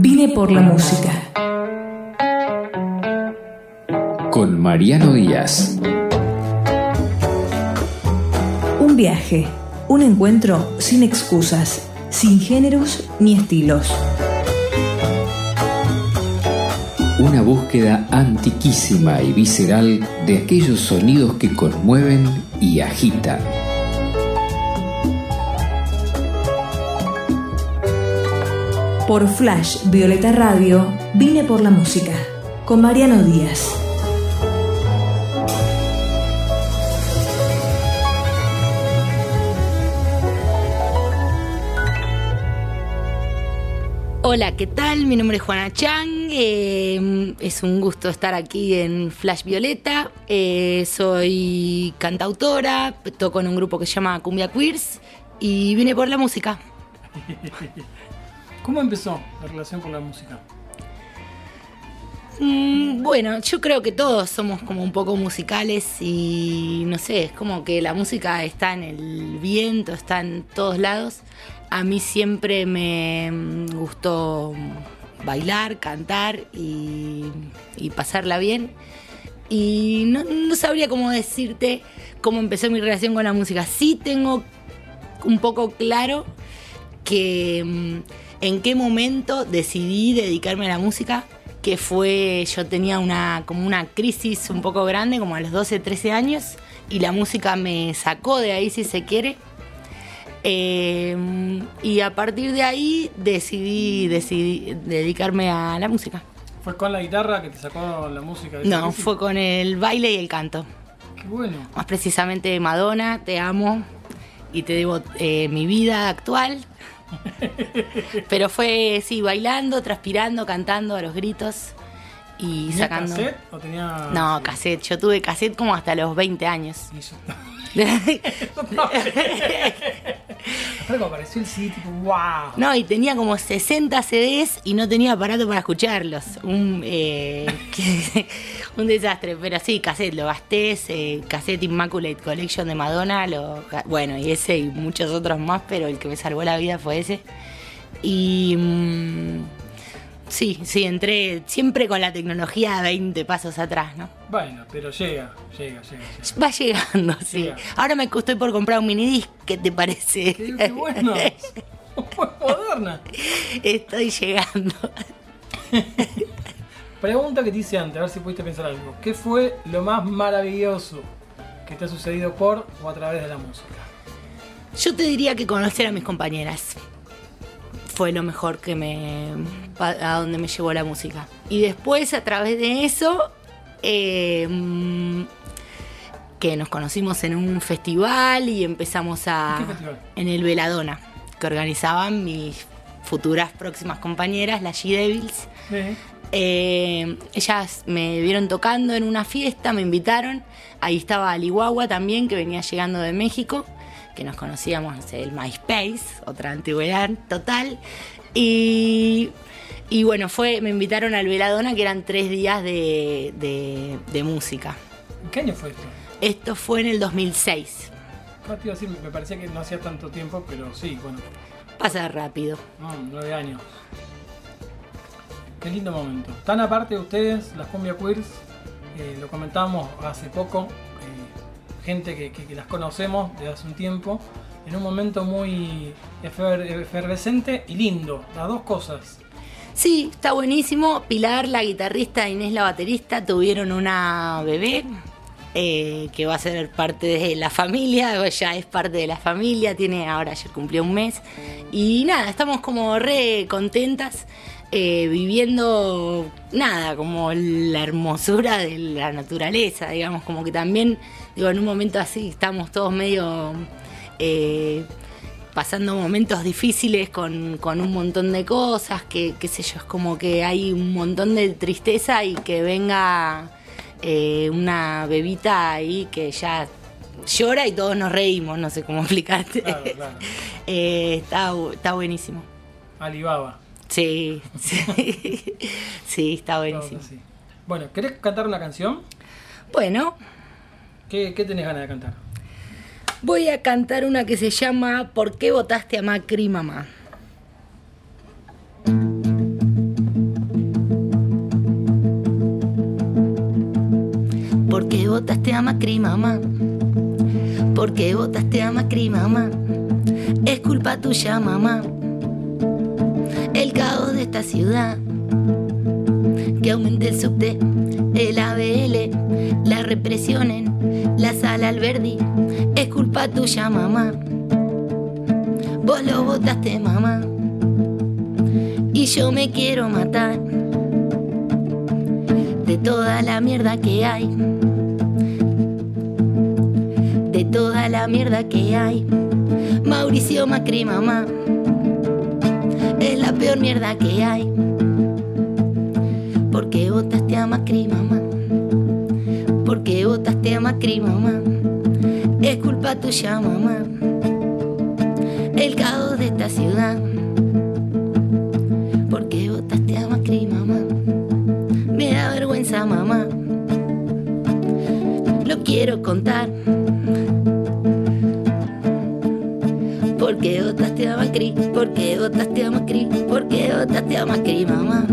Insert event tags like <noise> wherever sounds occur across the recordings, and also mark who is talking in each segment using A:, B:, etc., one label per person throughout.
A: Vine por la música.
B: Con Mariano Díaz.
A: Un viaje, un encuentro sin excusas, sin géneros ni estilos.
B: Una búsqueda antiquísima y visceral de aquellos sonidos que conmueven y agitan.
A: Por Flash Violeta Radio, vine por la música, con Mariano Díaz.
C: Hola, ¿qué tal? Mi nombre es Juana Chang. eh, es un gusto estar aquí en Flash Violeta. Eh, soy cantautora, toco en un grupo que se llama Cumbia Queers y vine por la música. <laughs>
D: ¿Cómo empezó la relación con la música?
C: Mm, bueno, yo creo que todos somos como un poco musicales y no sé, es como que la música está en el viento, está en todos lados. A mí siempre me mm, gustó bailar, cantar y, pasarla bien. Y no, no sabría cómo decirte cómo empezó mi relación con la música. Sí tengo un poco claro que mm, en qué momento decidí dedicarme a la música, que fue, yo tenía una, como una crisis un poco grande, como a los 12, 13 años, y la música me sacó de ahí, si se quiere. Eh, y a partir de ahí decidí, decidí dedicarme a la música.
D: ¿Fue con la guitarra que te sacó la música?
C: No,
D: crisis?
C: fue con el baile y el canto.
D: Qué bueno.
C: Más precisamente Madonna, te amo y te debo eh, mi vida actual. <laughs> Pero fue, sí, bailando, transpirando, cantando a los gritos y
D: ¿Tenía
C: sacando...
D: cassette o tenía.?
C: No, cassette. Yo tuve cassette como hasta los 20 años.
D: Y eso- <laughs> <laughs> Luego apareció el CD, wow.
C: No, y tenía como 60 CDs y no tenía aparato para escucharlos. Un, eh, <laughs> un desastre. Pero sí, cassette, lo gasté. Ese cassette Immaculate Collection de Madonna. Lo, bueno, y ese y muchos otros más, pero el que me salvó la vida fue ese. Y. mm, sí, sí, entré siempre con la tecnología 20 pasos atrás, ¿no?
D: Bueno, pero llega, llega, llega. llega.
C: Va llegando, sí.
D: Llega.
C: Ahora me estoy por comprar un minidisc, ¿qué te parece?
D: Qué, qué bueno. <laughs> Moderna.
C: Estoy llegando. <laughs>
D: Pregunta que te hice antes, a ver si pudiste pensar algo. ¿Qué fue lo más maravilloso que te ha sucedido por o a través de la música?
C: Yo te diría que conocer a mis compañeras fue lo mejor que me. a donde me llevó la música. Y después, a través de eso, eh, que nos conocimos en un festival y empezamos a.
D: ¿En qué festival?
C: En el Veladona, que organizaban mis futuras próximas compañeras, las G-Devils. Eh, ellas me vieron tocando en una fiesta, me invitaron. Ahí estaba Alihuahua también, que venía llegando de México, que nos conocíamos no sé, el MySpace, otra antigüedad total. Y, y bueno, fue, me invitaron al Veladona, que eran tres días de, de- de música.
D: ¿En qué año fue esto?
C: Esto fue en el 2006.
D: No te iba a decir, me parecía que no hacía tanto tiempo, pero sí, bueno,
C: Pasa rápido.
D: no, nueve años. Qué lindo momento. Tan aparte de ustedes, las cumbia queers, eh, lo comentábamos hace poco, gente que, las conocemos desde hace un tiempo, en un momento muy efer- efervescente y lindo, las dos cosas.
C: Sí, está buenísimo. Pilar, la guitarrista, Inés, la baterista, tuvieron una bebé eh, que va a ser parte de la familia, ya es parte de la familia, tiene ahora ya cumplió un mes. Y nada, estamos como re contentas. eh, viviendo nada, como la hermosura de la naturaleza, digamos, como que también, digo, en un momento así estamos todos medio eh, pasando momentos difíciles con, con un montón de cosas, que qué sé yo, es como que hay un montón de tristeza y que venga eh, una bebita ahí que ya llora y todos nos reímos, no sé cómo <laughs> explicarte.
D: Claro, claro. <laughs>
C: Eh, está, está buenísimo.
D: Alibaba.
C: Sí, <laughs> sí, sí, está buenísimo.
D: Bueno, ¿querés cantar una canción?
C: Bueno,
D: ¿Qué, tenés ganas de cantar?
C: Voy a cantar una que se llama ¿Por qué votaste a Macri, mamá? ¿Por qué votaste a Macri, mamá? ¿Por qué votaste a Macri, mamá? Es culpa tuya, mamá. El caos de esta ciudad. Que aumente el subte, el ABL, la represión en la sala Alberdi. Es culpa tuya, mamá. Vos lo votaste, mamá. Y yo me quiero matar de toda la mierda que hay. De toda la mierda que hay. Mauricio Macri, mamá. Es la peor mierda que hay. ¿Por qué votaste a Macri, mamá? ¿Por qué votaste a Macri, mamá? Es culpa tuya, mamá. El caos de esta ciudad. ¿Por qué votaste a Macri, mamá? Me da vergüenza, mamá. Lo quiero contar. ¿Por qué votaste a Macri? ¿Por qué votaste a Macri? ¿Por qué votaste a Macri, mamá?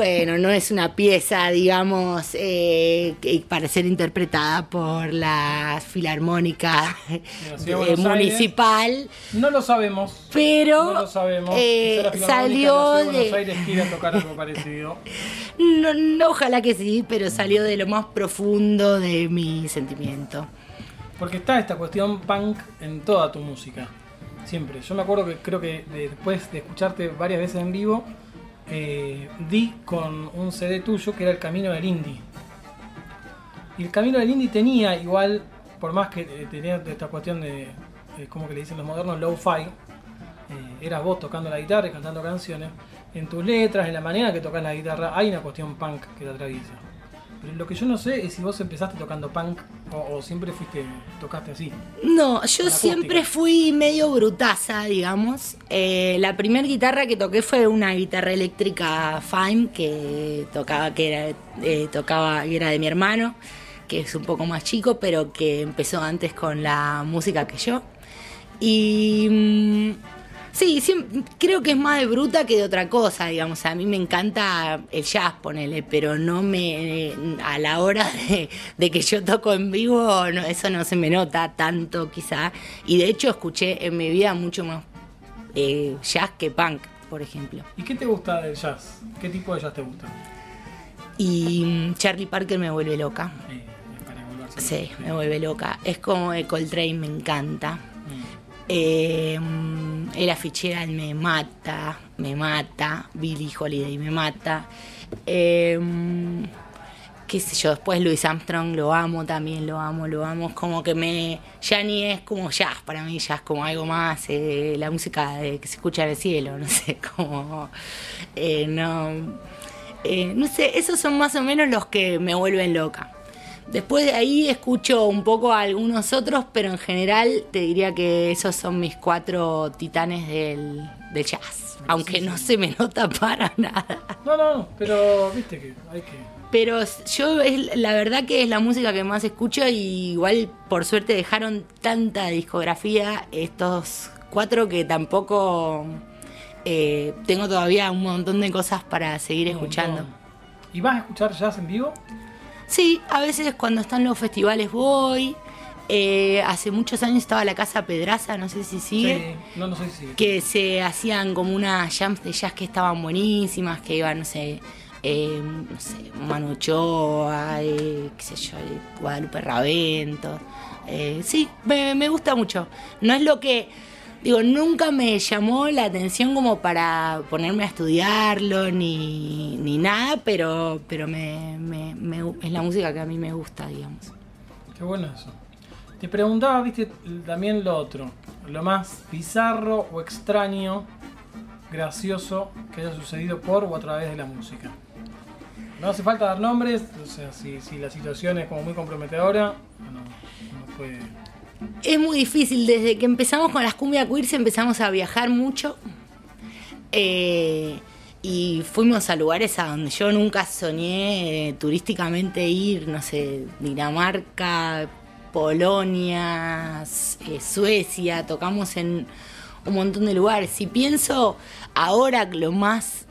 C: Bueno, no es una pieza, digamos, eh, para ser interpretada por la Filarmónica eh, municipal,
D: No lo sabemos.
C: pero
D: No lo sabemos.
C: eh, salió
D: de Buenos. Aires quiera tocar algo parecido.
C: No, no, ojalá que sí, pero salió de lo más profundo de mi sentimiento.
D: Porque está esta cuestión punk en toda tu música. Siempre. Yo me acuerdo que creo que de- después de escucharte varias veces en vivo, eh, di con un CD tuyo que era El Camino del Indie. Y el Camino del Indie tenía igual, por más que eh, tenía esta cuestión de, eh, como que le dicen los modernos, low-fi, eras vos tocando la guitarra y cantando canciones. En tus letras, en la manera que tocas la guitarra, hay una cuestión punk que te atraviesa. Pero lo que yo no sé es si vos empezaste tocando punk o, o siempre fuiste, tocaste así.
C: No, yo siempre fui medio brutaza, digamos. Eh, la primera guitarra que toqué fue una guitarra eléctrica Fine que tocaba, que era, eh, tocaba, era de mi hermano, que es un poco más chico, pero que empezó antes con la música que yo. Y mm, sí, creo que es más de bruta que de otra cosa, digamos. A mí me encanta el jazz, ponele, pero no me. A la hora de, de que yo toco en vivo, no, eso no se me nota tanto, quizá. Y de hecho, escuché en mi vida mucho más eh, jazz que punk, por ejemplo.
D: ¿Y qué te gusta del jazz? ¿Qué tipo de jazz te gusta?
C: Y mm, Charlie Parker me vuelve loca.
D: Eh, para
C: Sí, me vuelve loca. Es como Coltrane, me encanta. Eh, mm, Ella Fitzgerald me mata, me mata. Billie Holiday me mata. Mm, qué sé yo, después Louis Armstrong lo amo también, lo amo, lo amo. Es como que me. Ya ni es como jazz, para mí ya es como algo más. eh, la música de- que se escucha en el cielo, <laughs> no sé, como. eh, no. eh, no sé, esos son más o menos los que me vuelven loca. Después de ahí escucho un poco a algunos otros, pero en general te diría que esos son mis cuatro titanes del, del jazz. Aunque no se me nota para <laughs> nada.
D: No, no, pero viste que hay que.
C: Pero yo es la verdad que es la música que más escucho y igual por suerte dejaron tanta discografía estos cuatro que tampoco eh, tengo todavía un montón de cosas para seguir escuchando.
D: ¿Y vas a escuchar jazz en vivo?
C: Sí, a veces cuando están los festivales voy. Eh, hace muchos años estaba la Casa Pedraza, no sé si sigue.
D: Sí, no, no sé si.
C: Que se hacían como unas jams de jazz que estaban buenísimas, que iban, no sé, eh, no sé, Manu Ochoa, eh, qué sé yo, eh, Guadalupe Ravento. Eh, sí, me, me gusta mucho. No es lo que, digo, nunca me llamó la atención como para ponerme a estudiarlo ni, ni nada, pero, pero me, me- es la música que a mí me gusta, digamos.
D: Qué bueno eso. Te preguntaba, viste, también lo otro. Lo más bizarro o extraño, gracioso que haya sucedido por o a través de la música. No hace falta dar nombres, o sea, si, si la situación es como muy comprometedora, no, no puede.
C: Es muy difícil, desde que empezamos con las cumbia queers empezamos a viajar mucho eh, y fuimos a lugares a donde yo nunca soñé eh, turísticamente ir, no sé, Dinamarca, Polonia, eh, Suecia, tocamos en un montón de lugares. Si pienso ahora lo más...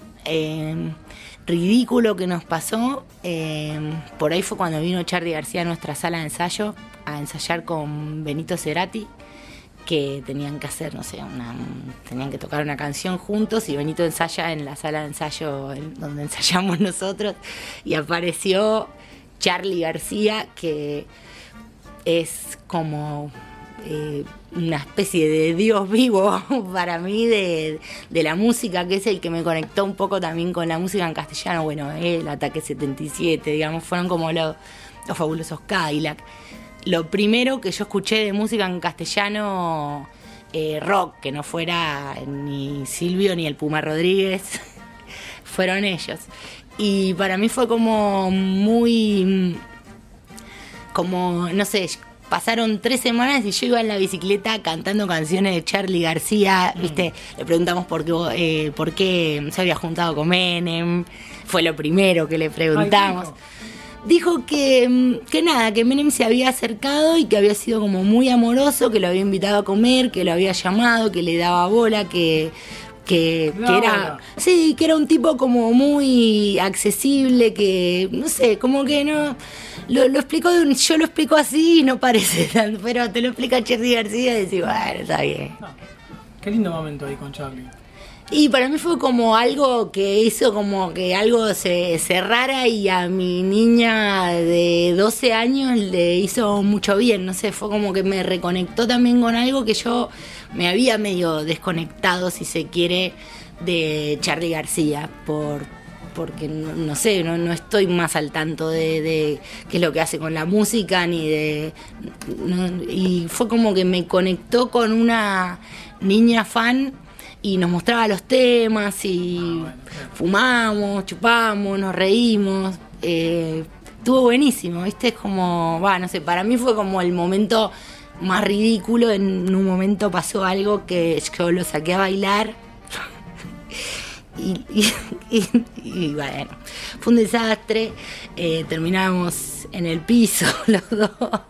C: ridículo que nos pasó, eh, por ahí fue cuando vino Charlie García a nuestra sala de ensayo a ensayar con Benito Cerati, que tenían que hacer, no sé, tenían que tocar una canción juntos y Benito ensaya en la sala de ensayo donde ensayamos <laughs> nosotros y apareció Charlie García, que es como eh, una especie de Dios <laughs> vivo para mí de, la música, que es el que me conectó un poco también con la música en castellano. Bueno, el Ataque 77, digamos, fueron como los, los fabulosos Cadillac. Lo primero que yo escuché de música en castellano, eh, rock, que no fuera ni Silvio ni el Puma Rodríguez, <laughs> fueron ellos. Y para mí fue como muy como, no sé, pasaron tres semanas y yo iba en la bicicleta cantando canciones de Charlie García, mm. viste, le preguntamos por qué, eh, por qué se había juntado con Menem, fue lo primero que le preguntamos. dijo que, mm, que nada, que Menem se había acercado y que había sido como muy amoroso, que lo había invitado a comer, que lo había llamado, que le daba bola, que que, que, era sí que era un tipo como muy accesible que no sé como que no lo, lo explicó yo lo explico así y no parece tanto, pero te lo explica Charlie García y decís, bueno, está bien.
D: qué lindo momento ahí con Charlie.
C: Y para mí fue como algo que hizo como que algo se cerrara y a mi niña de 12 años le hizo mucho bien, no sé, fue como que me reconectó también con algo que yo me había medio desconectado, si se quiere, de Charlie García por porque no, sé, no, no, estoy más al tanto de, qué es lo que hace con la música, ni de... y fue como que me conectó con una niña fan y nos mostraba los temas y fumamos, chupamos, nos reímos. Eh, estuvo buenísimo, ¿viste? Es como, va, no sé, para mí fue como el momento más ridículo. En un momento pasó algo que yo lo saqué a bailar y, bueno, fue un desastre. Eh, terminamos en el piso <laughs> los dos.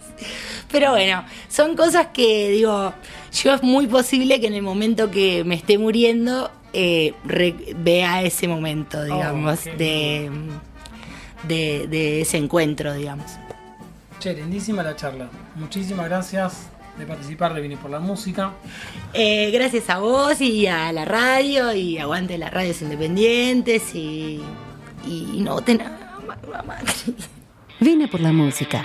C: Pero bueno, son cosas que digo, yo es muy posible que en el momento que me esté muriendo eh, vea ese momento, oh, digamos, de, de, ese encuentro, digamos.
D: Che, lindísima la charla. Muchísimas gracias de participar de Vine por la Música.
C: Eh, gracias a vos y a la radio y aguante las radios independientes y, y no te nada.
A: Vine por la música.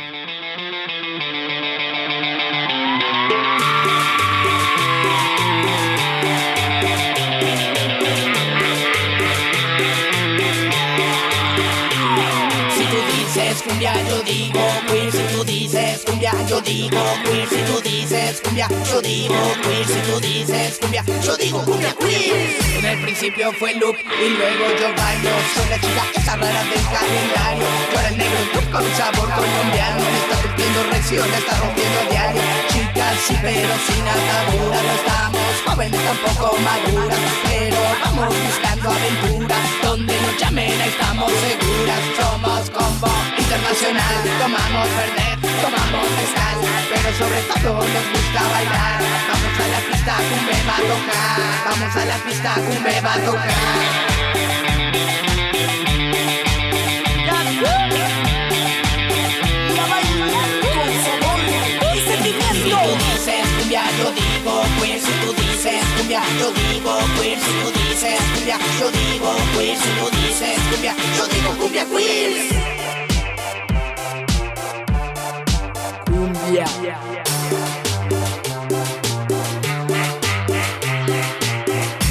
E: Cumbia, yo digo queer si tú dices cumbia, yo digo queer si tú dices cumbia, yo digo queer si tú dices cumbia, yo digo cumbia queer. En el principio fue look y luego yo bailo, soy la chica esa rara del calendario. Yo el negro con sabor colombiano, está rompiendo reacción, está rompiendo diario. Sí pero sin atadura, no estamos. Jóvenes tampoco maduras, pero vamos buscando aventura, donde nos llamen estamos seguras, somos combo internacional Tomamos verde, tomamos mezcal Pero sobre todo nos gusta bailar. Vamos a la pista, cumbe va a tocar. Vamos a la pista, cumbe va a tocar yo digo pues Si tú dices cumbia, yo digo pues Si tú dices cumbia, yo digo pues Si tú dices cumbia, yo digo cumbia queer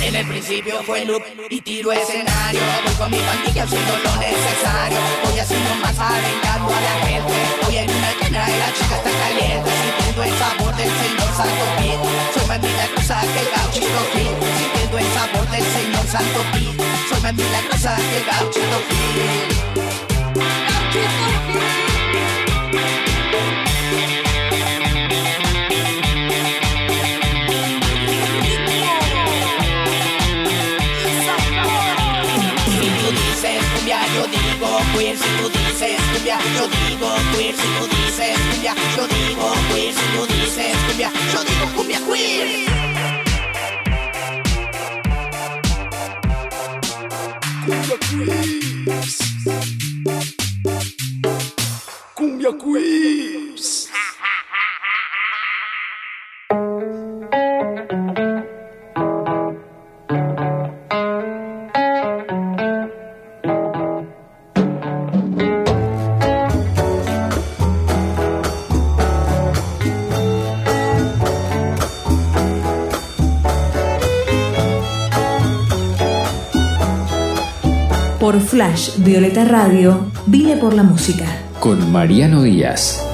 E: En el principio fue look y tiro escenario. Voy con mi pandilla haciendo lo necesario. Voy haciendo más alentando a la gente. Voy en una llena y la chica está milagrosa que el gauchito Pit. Sintiendo el sabor del señor Santo Pit. Soy más milagrosa que el gauchito Pit. Gauchito Pit. queer si tú dices cumbia, yo digo queer si tú dices cumbia, yo digo
A: Por Flash Violeta Radio, vine por la música.
B: Con Mariano Díaz.